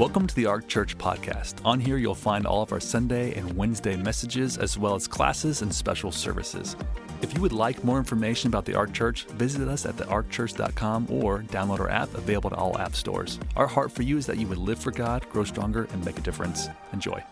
Welcome to the Ark Church podcast. On here, you'll find all of our Sunday and Wednesday messages, as well as classes and special services. If you would like more information about the Ark Church, visit us at thearkchurch.com or download our app available to all app stores. Our heart for you is that you would live for God, grow stronger, and make a difference. Enjoy.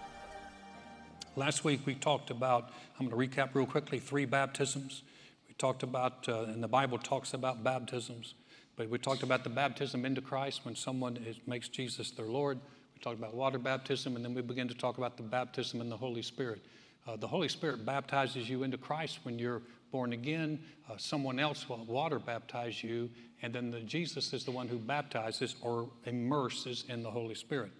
Last week we talked about, I'm going to recap real quickly, three baptisms. We talked about, uh, and the Bible talks about baptisms. But we talked about the baptism into Christ when someone is, makes Jesus their Lord. We talked about water baptism, and then we begin to talk about the baptism in the Holy Spirit. Uh, the Holy Spirit baptizes you into Christ when you're born again. Uh, someone else will water baptize you, and then the, Jesus is the one who baptizes or immerses in the Holy Spirit.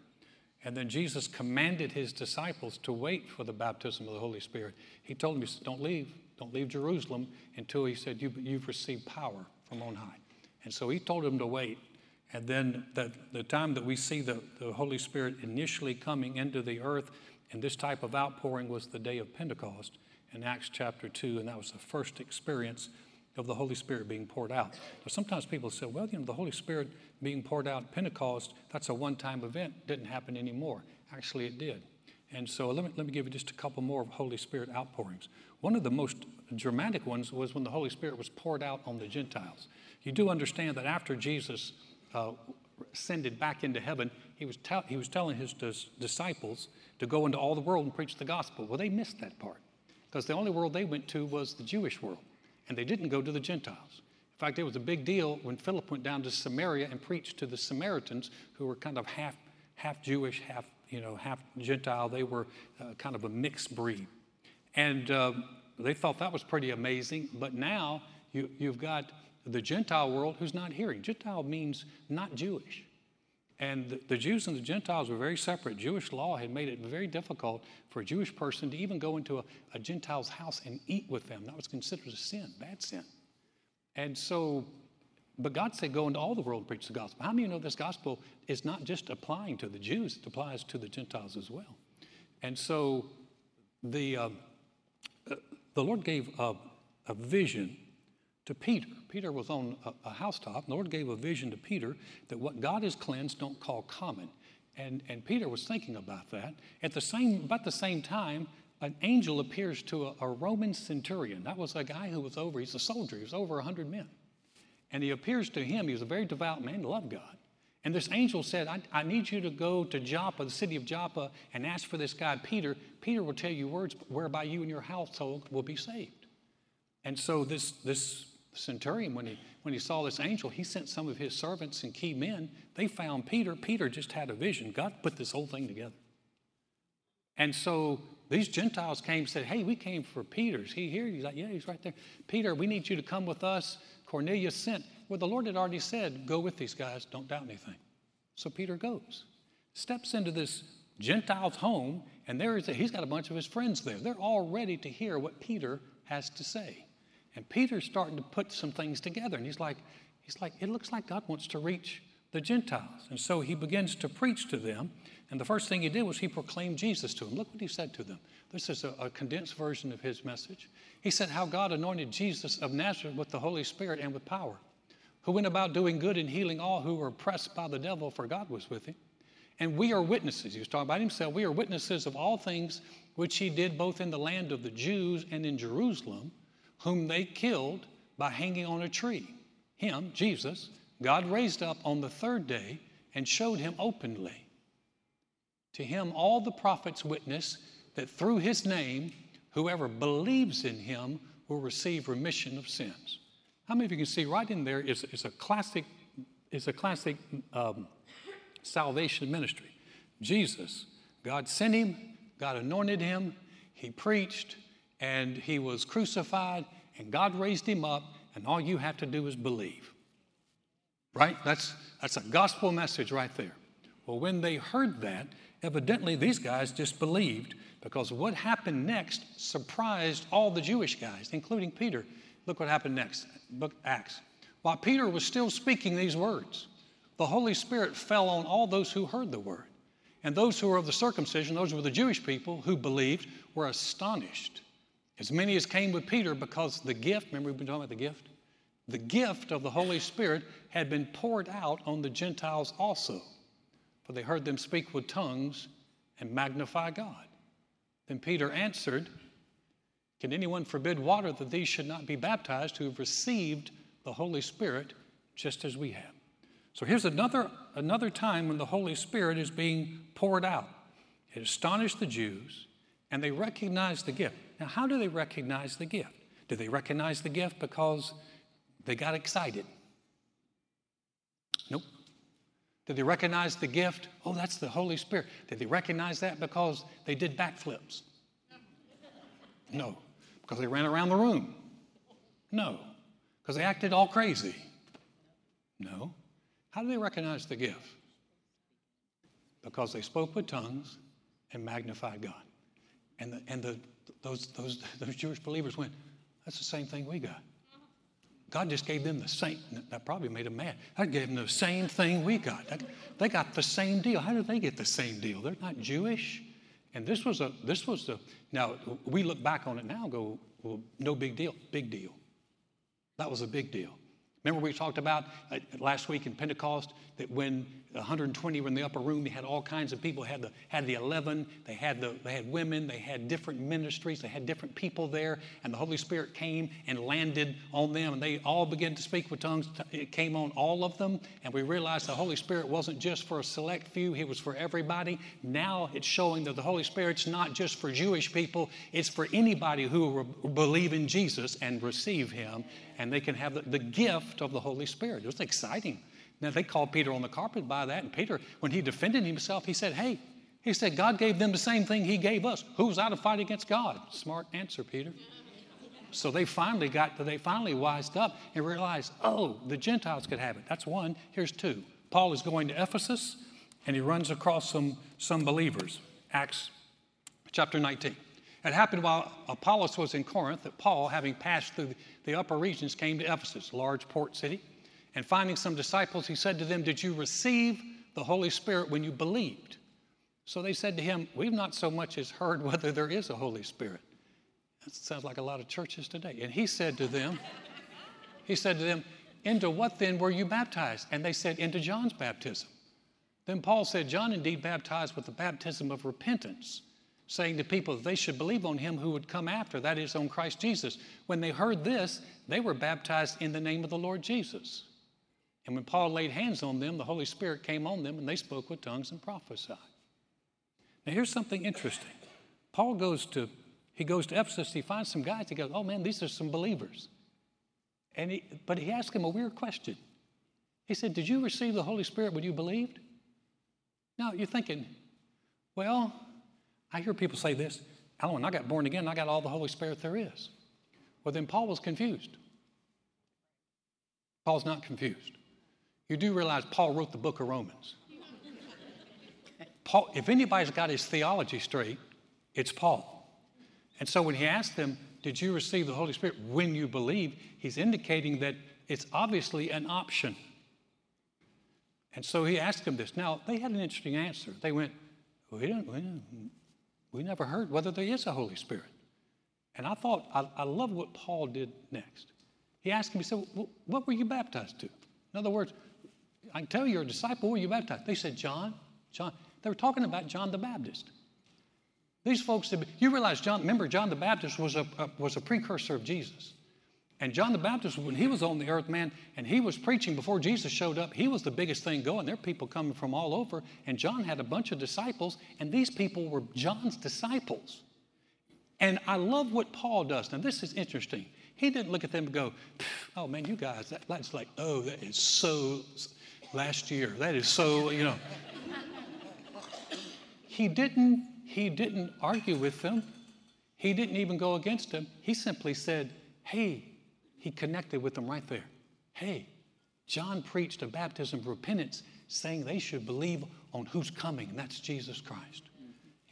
And then Jesus commanded his disciples to wait for the baptism of the Holy Spirit. He told them, he said, Don't leave, don't leave Jerusalem until he said, you, You've received power from on high. And so he told them to wait. And then the, the time that we see the, the Holy Spirit initially coming into the earth and this type of outpouring was the day of Pentecost in Acts chapter 2, and that was the first experience of the Holy Spirit being poured out. Now, sometimes people say, well, you know, the Holy Spirit being poured out at Pentecost, that's a one time event, didn't happen anymore. Actually, it did. And so let me, let me give you just a couple more of Holy Spirit outpourings. One of the most dramatic ones was when the Holy Spirit was poured out on the Gentiles. You do understand that after Jesus uh, ascended back into heaven, he was, he was telling his dis- disciples to go into all the world and preach the gospel. Well, they missed that part because the only world they went to was the Jewish world, and they didn't go to the Gentiles. In fact, it was a big deal when Philip went down to Samaria and preached to the Samaritans, who were kind of half, half Jewish, half, you know, half Gentile. They were uh, kind of a mixed breed. And uh, they thought that was pretty amazing. But now you, you've got the Gentile world who's not hearing. Gentile means not Jewish. And the, Jews and the Gentiles were very separate. Jewish law had made it very difficult for a Jewish person to even go into a, a Gentile's house and eat with them. That was considered a sin, bad sin. And so, but God said, go into all the world and preach the gospel. How many of you know this gospel is not just applying to the Jews, it applies to the Gentiles as well? And so, the, uh, uh the Lord gave a, a vision to Peter. Peter was on a, a housetop. The Lord gave a vision to Peter that what God has cleansed don't call common. And, and Peter was thinking about that. At the same, about the same time, an angel appears to a, a Roman centurion. That was a guy who was over, he's a soldier, he was over 100 men. And he appears to him, he was a very devout man, loved God. And this angel said, I, I, need you to go to Joppa, the city of Joppa, and ask for this guy, Peter. Peter will tell you words whereby you and your household will be saved. And so this, this centurion, when he, when he saw this angel, he sent some of his servants and key men. They found Peter. Peter just had a vision. God put this whole thing together. And so these Gentiles came and said, Hey, we came for Peter's. He here? He's like, Yeah, he's right there. Peter, we need you to come with us. Cornelius sent. Well, the Lord had already said, Go with these guys, don't doubt anything. So Peter goes, steps into this Gentile's home, and there is a, he's got a bunch of his friends there. They're all ready to hear what Peter has to say. And Peter's starting to put some things together. And he's like, he's like, it looks like God wants to reach the Gentiles. And so he begins to preach to them. And the first thing he did was he proclaimed Jesus to them. Look what he said to them. This is a, a, condensed version of his message. He said how God anointed Jesus of Nazareth with the Holy Spirit and with power, who went about doing good and healing all who were oppressed by the devil, for God was with him. And we are witnesses. He was talking about himself. We are witnesses of all things which he did both in the land of the Jews and in Jerusalem whom they killed by hanging on a tree. Him, Jesus, God raised up on the third day and showed him openly. To him, all the prophets witness that through his name, whoever believes in him will receive remission of sins. How many of you can see right in there is, is a classic, is a classic um, salvation ministry? Jesus, God sent him, God anointed him, he preached, and he was crucified, and God raised him up, and all you have to do is believe. Right? That's, that's a gospel message right there. Well, when they heard that, evidently these guys just believed because what happened next surprised all the Jewish guys, including Peter. Look what happened next, book Acts. While Peter was still speaking these words, the Holy Spirit fell on all those who heard the word. And those who were of the circumcision, those were the Jewish people who believed, were astonished as many as came with Peter because the gift, remember we've been talking about the gift? The gift of the Holy Spirit had been poured out on the Gentiles also. for they heard them speak with tongues and magnify God. Then Peter answered, Can anyone forbid water that these should not be baptized who have received the Holy Spirit just as we have? So here's another, another time when the Holy Spirit is being poured out. It astonished the Jews, and they recognize the gift. Now, how do they recognize the gift? Do they recognize the gift because they got excited? Nope. Did they recognize the gift? Oh, that's the Holy Spirit. Did they recognize that because they did backflips? No. Because they ran around the room? No. Because they acted all crazy? No. How do they recognize the gift? Because they spoke with tongues and magnified God. And, the, and the, those, those, those Jewish believers went, That's the same thing we got. God just gave them the same, that probably made them mad. I gave them the same thing we got. They got the same deal. How did they get the same deal? They're not Jewish. And this was a, this was a, now we look back on it now and go, well, no big deal. Big deal. That was a big deal. Remember we talked about uh, last week in Pentecost that when 120 were in the upper room. They had all kinds of people. They had the, had the 11. They had, the, they had women. They had different ministries. They had different people there. And the Holy Spirit came and landed on them. And they all began to speak with tongues. It came on all of them. And we realized the Holy Spirit wasn't just for a select few, He was for everybody. Now it's showing that the Holy Spirit's not just for Jewish people, it's for anybody who re- believe in Jesus and receive Him. And they can have the, the gift of the Holy Spirit. It was exciting. Now, they called Peter on the carpet by that, and Peter, when he defended himself, he said, Hey, he said, God gave them the same thing he gave us. Who's out to fight against God? Smart answer, Peter. So they finally got, they finally wised up and realized, oh, the Gentiles could have it. That's one. Here's two. Paul is going to Ephesus, and he runs across some, some believers. Acts chapter 19. It happened while Apollos was in Corinth that Paul, having passed through the upper regions, came to Ephesus, a large port city. And finding some disciples, he said to them, Did you receive the Holy Spirit when you believed? So they said to him, We've not so much as heard whether there is a Holy Spirit. That sounds like a lot of churches today. And he said to them, He said to them, Into what then were you baptized? And they said, Into John's baptism. Then Paul said, John indeed baptized with the baptism of repentance, saying to people that they should believe on him who would come after, that is, on Christ Jesus. When they heard this, they were baptized in the name of the Lord Jesus. And when Paul laid hands on them, the Holy Spirit came on them and they spoke with tongues and prophesied. Now here's something interesting. Paul goes to he goes to Ephesus, he finds some guys, he goes, Oh man, these are some believers. And he, but he asked him a weird question. He said, Did you receive the Holy Spirit when you believed? Now you're thinking, well, I hear people say this, Alan, I got born again, I got all the Holy Spirit there is. Well, then Paul was confused. Paul's not confused. You do realize Paul wrote the book of Romans. Paul, if anybody's got his theology straight, it's Paul. And so when he asked them, Did you receive the Holy Spirit when you believe? He's indicating that it's obviously an option. And so he asked them this. Now, they had an interesting answer. They went, We, don't, we, we never heard whether there is a Holy Spirit. And I thought, I, I love what Paul did next. He asked him, He said, well, What were you baptized to? In other words, I can tell you're a disciple. Were you baptized? They said, John. John. They were talking about John the Baptist. These folks, you realize John, remember, John the Baptist was a, a, was a precursor of Jesus. And John the Baptist, when he was on the earth, man, and he was preaching before Jesus showed up, he was the biggest thing going. There are people coming from all over. And John had a bunch of disciples, and these people were John's disciples. And I love what Paul does. Now, this is interesting. He didn't look at them and go, oh man, you guys, that, that's like, oh, that is so last year. That is so, you know. He didn't, he didn't argue with them. He didn't even go against them. He simply said, hey, he connected with them right there. Hey, John preached a baptism of repentance saying they should believe on who's coming, and that's Jesus Christ.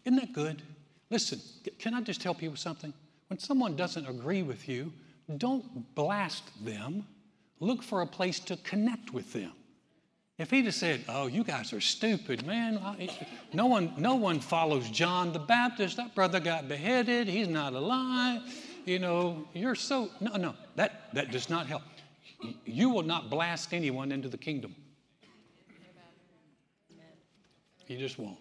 Isn't that good? Listen, can I just tell people something? When someone doesn't agree with you, don't blast them. Look for a place to connect with them. If he'd have said, "Oh, you guys are stupid, man," no one, no one follows John the Baptist. That brother got beheaded. He's not alive. You know, you're so no, no. That that does not help. You will not blast anyone into the kingdom. You just won't.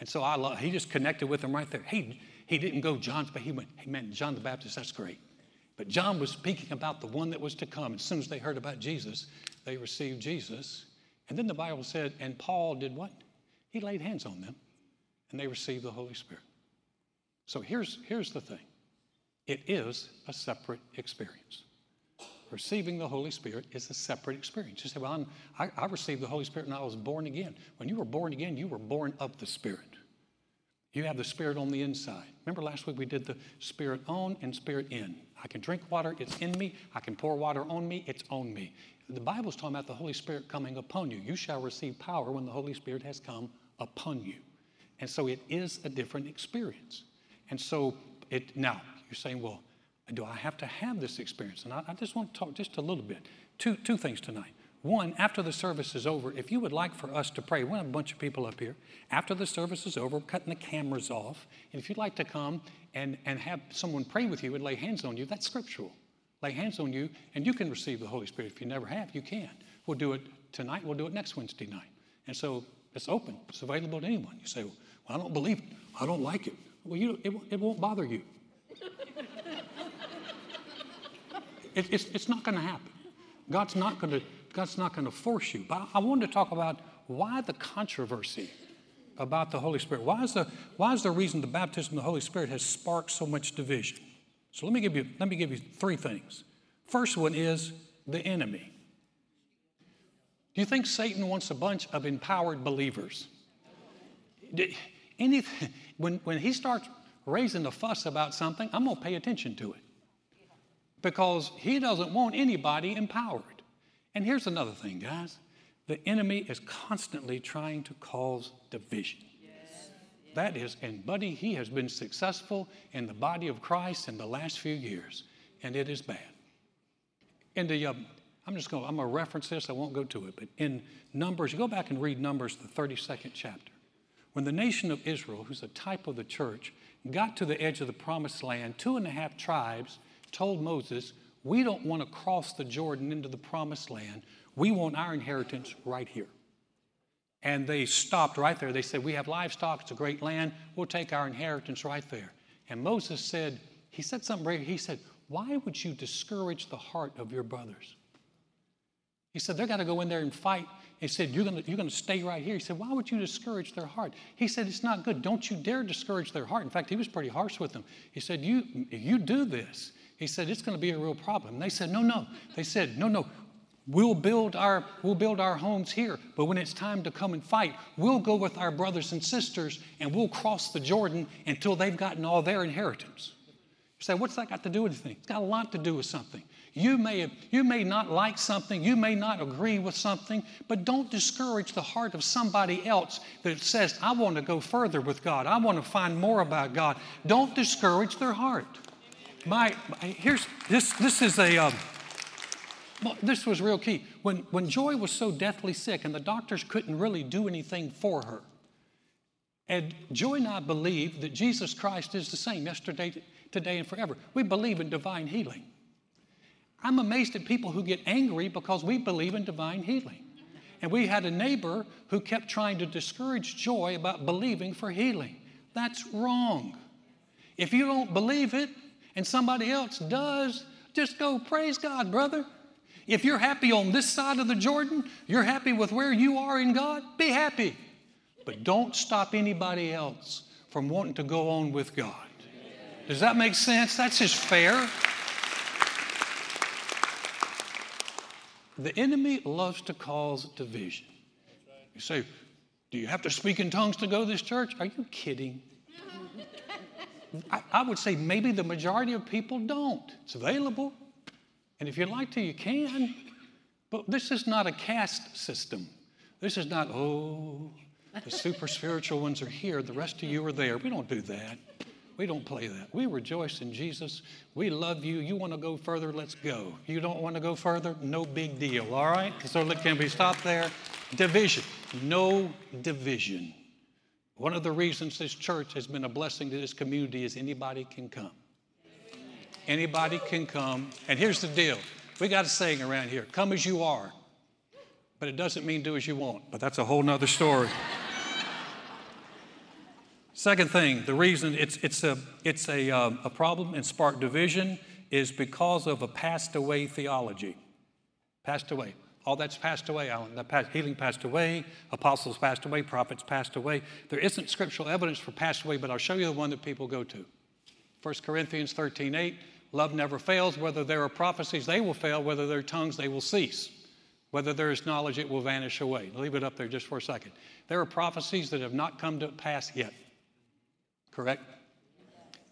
And so I love, he just connected with him right there. He, he didn't go John's, but he went, hey man, John the Baptist, that's great. But John was speaking about the one that was to come. As soon as they heard about Jesus, they received Jesus. And then the Bible said, and Paul did what? He laid hands on them and they received the Holy Spirit. So here's, here's the thing it is a separate experience. Receiving the Holy Spirit is a separate experience. You say, Well, I, I received the Holy Spirit when I was born again. When you were born again, you were born of the Spirit. You have the Spirit on the inside. Remember last week we did the Spirit on and Spirit in. I can drink water, it's in me. I can pour water on me, it's on me. The Bible's talking about the Holy Spirit coming upon you. You shall receive power when the Holy Spirit has come upon you. And so it is a different experience. And so it now you're saying, well, do I have to have this experience? And I, I just want to talk just a little bit. Two, two things tonight. One, after the service is over, if you would like for us to pray, we have a bunch of people up here. After the service is over, cutting the cameras off. And if you'd like to come and, and have someone pray with you and lay hands on you, that's scriptural. Lay hands on you, and you can receive the Holy Spirit. If you never have, you can. We'll do it tonight, we'll do it next Wednesday night. And so it's open, it's available to anyone. You say, Well, I don't believe it, I don't like it. Well, you, it, it won't bother you. it, it's, it's not going to happen. God's not going to God's not going to force you. But I wanted to talk about why the controversy about the Holy Spirit. Why is the, why is the reason the baptism of the Holy Spirit has sparked so much division? So let me give you, let me give you three things. First one is the enemy. Do you think Satan wants a bunch of empowered believers? Anything, when, when he starts raising a fuss about something, I'm going to pay attention to it because he doesn't want anybody empowered. And here's another thing, guys the enemy is constantly trying to cause division. That is, and buddy, he has been successful in the body of Christ in the last few years, and it is bad. In the, um, I'm just going, I'm going to reference this, I won't go to it, but in Numbers, you go back and read Numbers, the 32nd chapter. When the nation of Israel, who's a type of the church, got to the edge of the promised land, two and a half tribes told Moses, we don't want to cross the Jordan into the promised land. We want our inheritance right here. And they stopped right there. They said, We have livestock, it's a great land. We'll take our inheritance right there. And Moses said, He said something brave. He said, Why would you discourage the heart of your brothers? He said, They're going to go in there and fight. He said, You're going you're to stay right here. He said, Why would you discourage their heart? He said, It's not good. Don't you dare discourage their heart. In fact, he was pretty harsh with them. He said, You, you do this, he said, it's going to be a real problem. And they said, no, no. They said, no, no. We'll build, our, we'll build our homes here, but when it's time to come and fight, we'll go with our brothers and sisters and we'll cross the Jordan until they've gotten all their inheritance. You say, what's that got to do with anything? It's got a lot to do with something. You may, you may not like something, you may not agree with something, but don't discourage the heart of somebody else that says, I want to go further with God, I want to find more about God. Don't discourage their heart my, here's this. This is a. Um, well, this was real key. When when Joy was so deathly sick and the doctors couldn't really do anything for her, and Joy and I believe that Jesus Christ is the same yesterday, today, and forever. We believe in divine healing. I'm amazed at people who get angry because we believe in divine healing. And we had a neighbor who kept trying to discourage Joy about believing for healing. That's wrong. If you don't believe it, and somebody else does, just go praise God, brother. If you're happy on this side of the Jordan, you're happy with where you are in God, be happy. But don't stop anybody else from wanting to go on with God. Does that make sense? That's just fair. The enemy loves to cause division. You say, Do you have to speak in tongues to go to this church? Are you kidding? I, I would say maybe the majority of people don't. It's available. And if you'd like to, you can. But this is not a caste system. This is not, oh, the super spiritual ones are here, the rest of you are there. We don't do that. We don't play that. We rejoice in Jesus. We love you. You want to go further? Let's go. You don't want to go further? No big deal, all right? So can we stop there? Division. No division. One of the reasons this church has been a blessing to this community is anybody can come. Anybody can come. And here's the deal we got a saying around here come as you are. But it doesn't mean do as you want. But that's a whole nother story. Second thing, the reason it's, it's, a, it's a, um, a problem and spark division is because of a passed away theology. Passed away. All that's passed away, Alan. The past, healing passed away, apostles passed away, prophets passed away. There isn't scriptural evidence for passed away, but I'll show you the one that people go to. 1 Corinthians 13 8, love never fails. Whether there are prophecies, they will fail. Whether there are tongues, they will cease. Whether there is knowledge, it will vanish away. Leave it up there just for a second. There are prophecies that have not come to pass yet. Correct?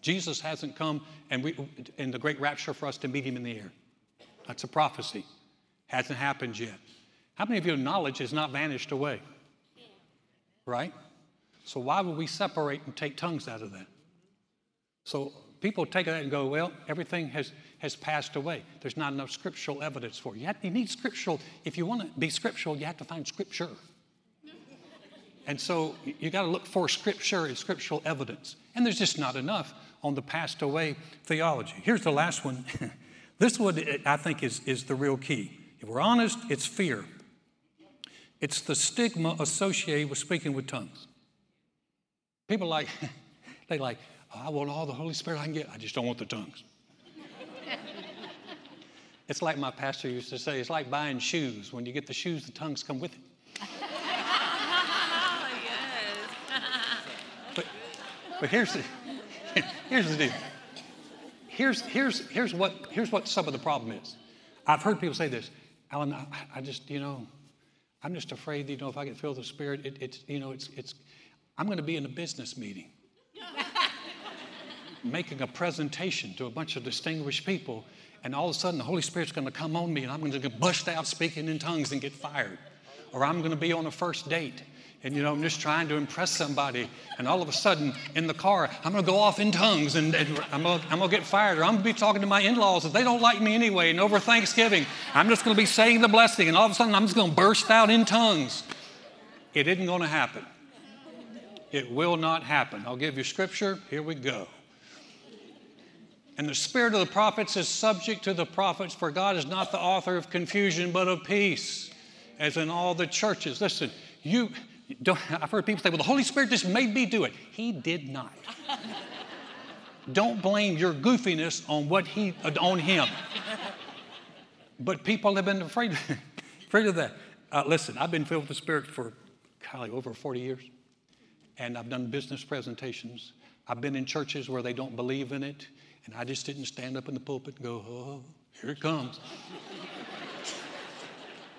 Jesus hasn't come and we in the great rapture for us to meet him in the air. That's a prophecy. Hasn't happened yet. How many of you know knowledge has not vanished away? Right? So why would we separate and take tongues out of that? So people take that and go, well, everything has, has passed away. There's not enough scriptural evidence for it. You, have, you need scriptural. If you want to be scriptural, you have to find scripture. And so you got to look for scripture and scriptural evidence. And there's just not enough on the passed away theology. Here's the last one. this one, I think, is, is the real key. If we're honest, it's fear. It's the stigma associated with speaking with tongues. People like, they like, I want all the Holy Spirit I can get. I just don't want the tongues. it's like my pastor used to say, it's like buying shoes. When you get the shoes, the tongues come with it. Oh, but, but here's the, here's the deal. Here's, here's, here's, what, here's what some of the problem is. I've heard people say this, Alan, I, I just, you know, I'm just afraid, you know, if I get filled with the Spirit, it, it's, you know, it's, it's, I'm going to be in a business meeting making a presentation to a bunch of distinguished people, and all of a sudden the Holy Spirit's going to come on me and I'm going to get bust out speaking in tongues and get fired. Or I'm going to be on a first date and you know, I'm just trying to impress somebody, and all of a sudden in the car, I'm gonna go off in tongues and, and I'm, gonna, I'm, gonna, get fired, or I'm gonna be talking to my in laws if they don't like me anyway, and over Thanksgiving, I'm just gonna be saying the blessing, and all of a sudden I'm just gonna burst out in tongues. It isn't gonna happen. It will not happen. I'll give you scripture. Here we go. And the spirit of the prophets is subject to the prophets, for God is not the author of confusion, but of peace, as in all the churches. Listen, you don't, I've heard people say, well, the Holy Spirit just made me do it. He did not. Don't blame your goofiness on what he on him. But people have been afraid, afraid of that. Uh, listen, I've been filled with the Spirit for golly, over 40 years, and I've done business presentations. I've been in churches where they don't believe in it, and I just didn't stand up in the pulpit and go, "Oh, here it comes."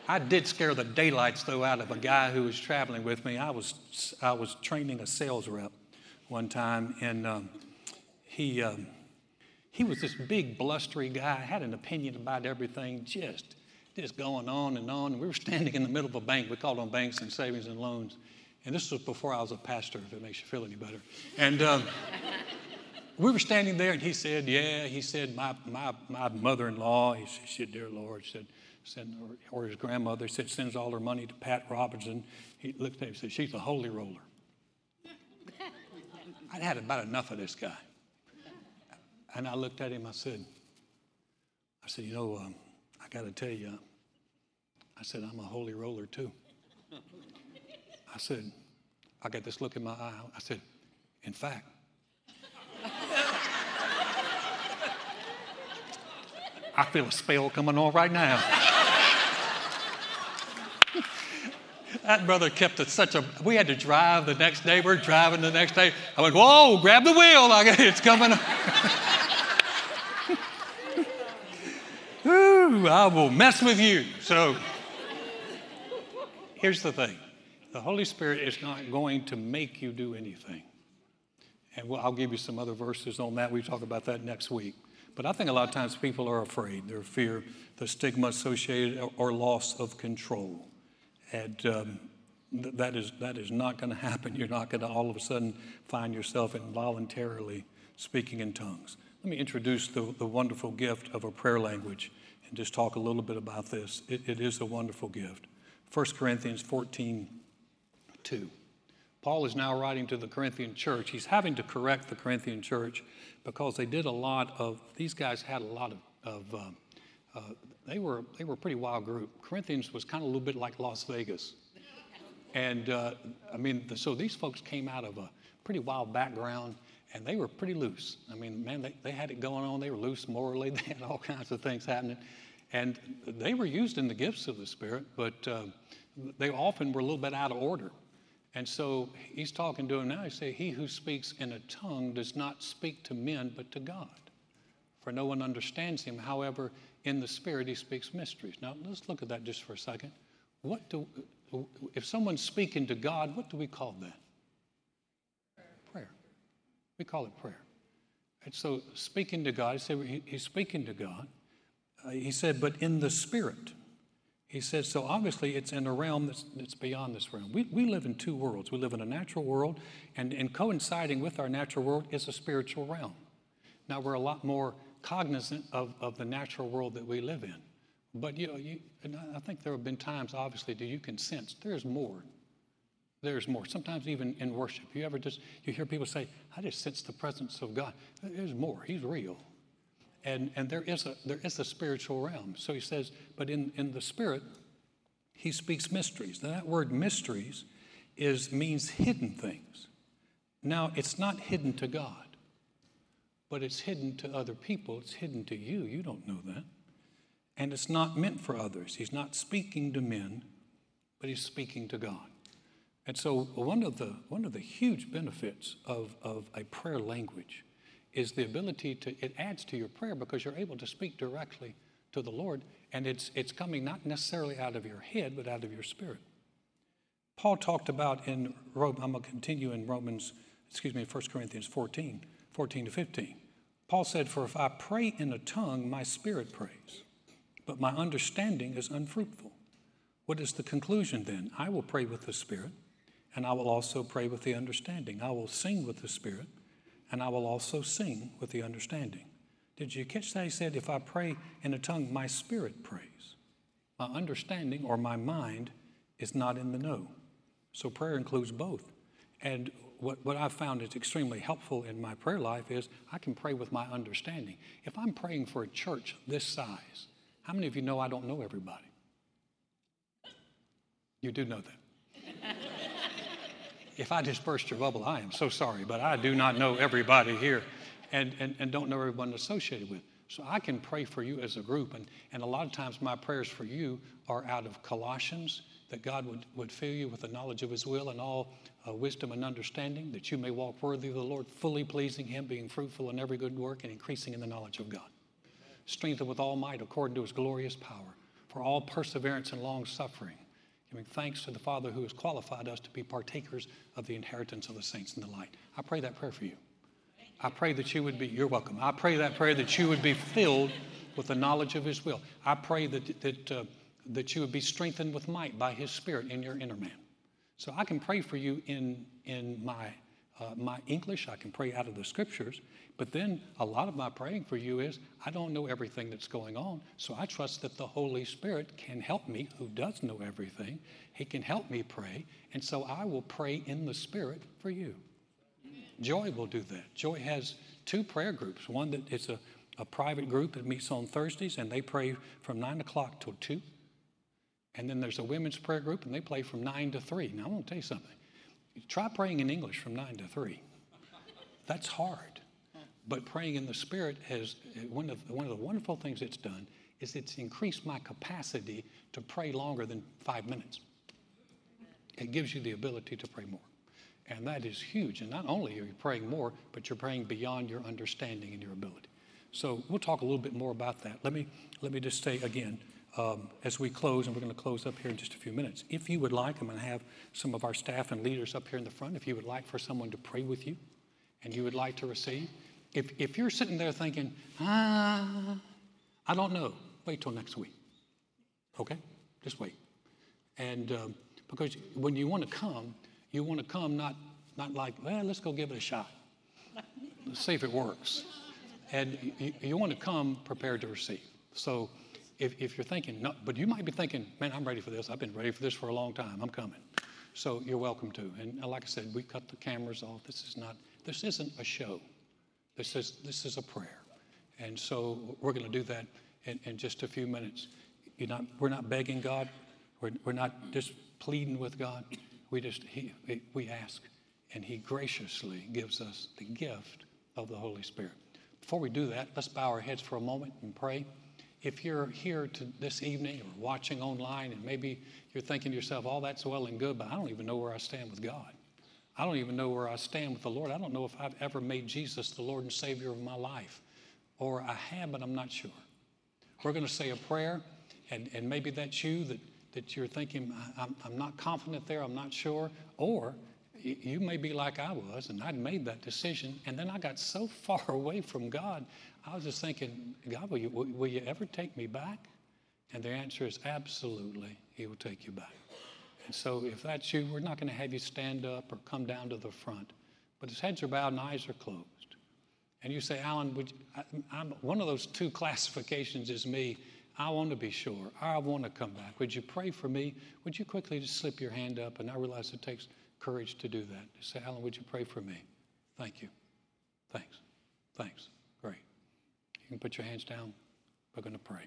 I did scare the daylights, though, out of a guy who was traveling with me. I was, I was training a sales rep one time, and um, he, um, he was this big, blustery guy, had an opinion about everything, just, just going on and on. We were standing in the middle of a bank. We called on banks and savings and loans. And this was before I was a pastor, if it makes you feel any better. And um, we were standing there, and he said, Yeah, he said, My, my, my mother in law, he said, Dear Lord, said, send, or, or his grandmother said, sends all her money to Pat Robertson. He looked at him and said, She's a holy roller. I'd had about enough of this guy. And I looked at him, I said, I said, You know, um, I got to tell you, I said, I'm a holy roller too. I said, I got this look in my eye. I said, In fact, I feel a spell coming on right now. that brother kept it such a. We had to drive the next day. We're driving the next day. I went, whoa, grab the wheel. Like it's coming. Ooh, I will mess with you. So here's the thing the Holy Spirit is not going to make you do anything. And I'll give you some other verses on that. We talk about that next week. But I think a lot of times people are afraid. They're fear the stigma associated or loss of control. And um, that, is, that is not going to happen. You're not going to all of a sudden find yourself involuntarily speaking in tongues. Let me introduce the, the wonderful gift of a prayer language and just talk a little bit about this. it, it is a wonderful gift. 1 Corinthians 14 2. Paul is now writing to the Corinthian church. He's having to correct the Corinthian church because they did a lot of, these guys had a lot of, of uh, uh, they were they were a pretty wild group. Corinthians was kind of a little bit like Las Vegas, and uh, I mean, so these folks came out of a pretty wild background, and they were pretty loose. I mean, man, they, they had it going on. They were loose morally. They had all kinds of things happening. And they were used in the gifts of the Spirit, but uh, they often were a little bit out of order. And so he's talking to him now. He said, He who speaks in a tongue does not speak to men, but to God. For no one understands him. However, in the Spirit, he speaks mysteries. Now, let's look at that just for a second. What do, if someone's speaking to God, what do we call that? Prayer. We call it prayer. And so, speaking to God, he said he's speaking to God. Uh, he said, but in the Spirit. He says, so obviously it's in a realm that's, that's beyond this realm. We, we live in two worlds. We live in a natural world, and, and coinciding with our natural world is a spiritual realm. Now, we're a lot more cognizant of, of the natural world that we live in. But you know, you, I think there have been times, obviously, that you can sense there's more. There's more. Sometimes even in worship, you ever just you hear people say, "I just sense the presence of God." There's more. He's real and, and there, is a, there is a spiritual realm. So he says, but in, in the spirit, he speaks mysteries. Now, that word mysteries is, means hidden things. Now, it's not hidden to God, but it's hidden to other people. It's hidden to you. You don't know that. And it's not meant for others. He's not speaking to men, but he's speaking to God. And so, one of the, one of the huge benefits of, of a prayer language is the ability to, it adds to your prayer because you're able to speak directly to the Lord, and it's, it's coming not necessarily out of your head, but out of your spirit. Paul talked about in, Rome, I'm going to continue in Romans, excuse me, 1 Corinthians 14, 14 to 15. Paul said, For if I pray in a tongue, my spirit prays, but my understanding is unfruitful. What is the conclusion then? I will pray with the spirit, and I will also pray with the understanding. I will sing with the spirit and I will also sing with the understanding. Did you catch that? He said, If I pray in a tongue, my spirit prays. My understanding or my mind is not in the know. So prayer includes both. And what, what I've found is extremely helpful in my prayer life is I can pray with my understanding. If I'm praying for a church this size, how many of you know I don't know everybody? You do know that. If I dispersed your bubble, I am so sorry, but I do not know everybody here and, and, and don't know everyone associated with. So I can pray for you as a group. And, and a lot of times my prayers for you are out of Colossians, that God would, would fill you with the knowledge of his will and all uh, wisdom and understanding, that you may walk worthy of the Lord, fully pleasing him, being fruitful in every good work and increasing in the knowledge of God. Strengthened with all might according to his glorious power, for all perseverance and long suffering giving thanks to the Father who has qualified us to be partakers of the inheritance of the saints in the light. I pray that prayer for you. I pray that you would be, you're welcome. I pray that prayer that you would be filled with the knowledge of His will. I pray that, that, uh, that you would be strengthened with might by His Spirit in your inner man. So I can pray for you in, in my, uh, my English, I can pray out of the scriptures, but then a lot of my praying for you is I don't know everything that's going on, so I trust that the Holy Spirit can help me, who does know everything. He can help me pray, and so I will pray in the Spirit for you. Joy will do that. Joy has two prayer groups. One that it's a, a private group that meets on Thursdays, and they pray from 9 o'clock till 2. And then there's a women's prayer group, and they play from 9 to 3. Now, I want to tell you something. Try praying in English from 9 to 3. That's hard. But praying in the Spirit has one of, one of the wonderful things it's done is it's increased my capacity to pray longer than five minutes. It gives you the ability to pray more. And that is huge. And not only are you praying more, but you're praying beyond your understanding and your ability. So we'll talk a little bit more about that. Let me, let me just say again, um, as we close, and we're going to close up here in just a few minutes. If you would like, I'm going to have some of our staff and leaders up here in the front. If you would like for someone to pray with you and you would like to receive, if, if you're sitting there thinking, ah, I don't know, wait till next week. Okay? Just wait. And um, because when you want to come, you want to come not, not like, well, let's go give it a shot. Let's see if it works. And you, you want to come prepared to receive. So if, if you're thinking, no, but you might be thinking, man, I'm ready for this. I've been ready for this for a long time. I'm coming. So you're welcome to. And like I said, we cut the cameras off. This is not, this isn't a show. This is, this is a prayer. And so we're going to do that in, in just a few minutes. You're not, we're not begging God. We're, we're not just pleading with God. We just, he, we ask and He graciously gives us the gift of the Holy Spirit. Before we do that, let's bow our heads for a moment and pray. If you're here to this evening or watching online, and maybe you're thinking to yourself, all that's well and good, but I don't even know where I stand with God. I don't even know where I stand with the Lord. I don't know if I've ever made Jesus the Lord and Savior of my life. Or I have, but I'm not sure. We're going to say a prayer, and, and maybe that's you that, that you're thinking, I'm, I'm not confident there, I'm not sure. Or you may be like I was, and I'd made that decision, and then I got so far away from God, I was just thinking, God, will you, will you ever take me back? And the answer is absolutely, He will take you back. And so if that's you, we're not going to have you stand up or come down to the front. But his heads are bowed and eyes are closed. And you say, Alan, you, I, one of those two classifications is me. I want to be sure. I want to come back. Would you pray for me? Would you quickly just slip your hand up? And I realize it takes courage to do that. Say, Alan, would you pray for me? Thank you. Thanks. Thanks. Great. You can put your hands down. We're going to pray.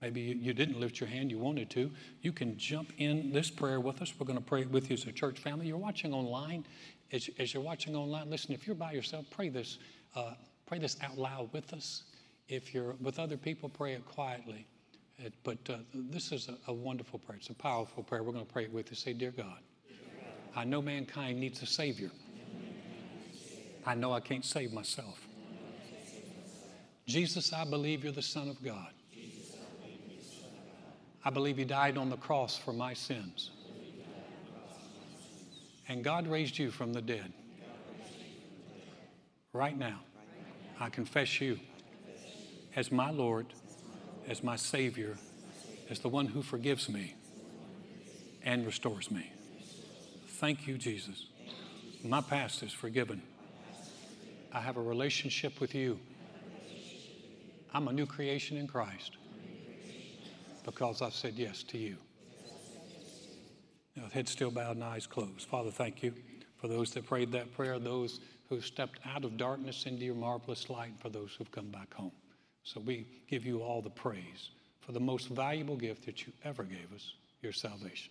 Maybe you didn't lift your hand, you wanted to. You can jump in this prayer with us. We're going to pray with you as a church family. You're watching online. As, as you're watching online, listen, if you're by yourself, pray this. Uh, pray this out loud with us. If you're with other people, pray it quietly. It, but uh, this is a, a, wonderful prayer. It's a powerful prayer. We're going to pray it with you. Say, Dear God, I know mankind needs a Savior. I know I can't save myself. Jesus, I believe you're the Son of God. I believe He died on the cross for my sins. And God raised you from the dead. Right now, I confess you as my Lord, as my Savior, as the one who forgives me and restores me. Thank you, Jesus. My past is forgiven. I have a relationship with you. I'm a new creation in Christ because I've said yes to you. Now, head still bowed and eyes closed. Father, thank you for those that prayed that prayer, those who stepped out of darkness into your marvelous light, and for those who've come back home. So we give you all the praise for the most valuable gift that you ever gave us, your salvation.